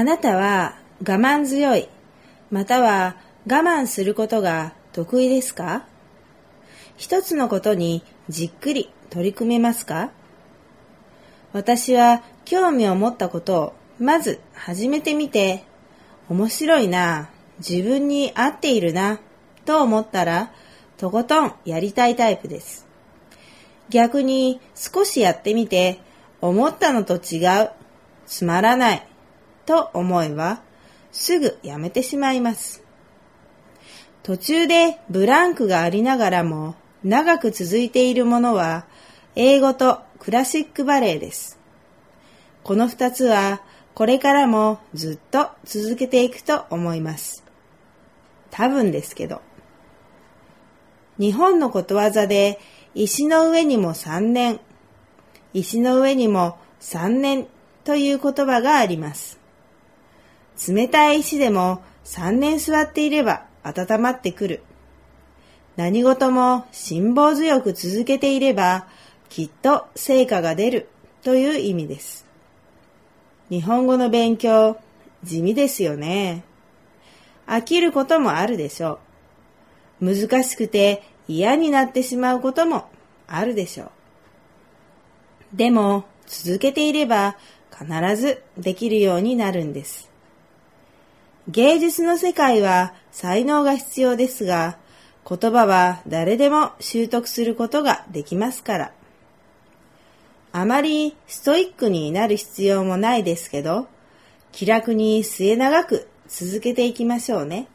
あなたは我慢強い、または我慢することが得意ですか？一つのことにじっくり取り組めますか？私は興味を持ったことをまず始めてみて、面白いな、自分に合っているな、と思ったら、とことんやりたいタイプです。逆に少しやってみて、思ったのと違う、つまらない、と思えば、すぐやめてしまいます。途中でブランクがありながらも長く続いているものは英語とクラシックバレエです。この二つはこれからもずっと続けていくと思います。多分ですけど。日本のことわざで石の上にも三年、石の上にも三年という言葉があります。冷たい石でも3年座っていれば温まってくる。何事も辛抱強く続けていればきっと成果が出るという意味です。日本語の勉強地味ですよね。飽きることもあるでしょう。難しくて嫌になってしまうこともあるでしょう。でも続けていれば必ずできるようになるんです。芸術の世界は才能が必要ですが、言葉は誰でも習得することができますから。あまりストイックになる必要もないですけど、気楽に末長く続けていきましょうね。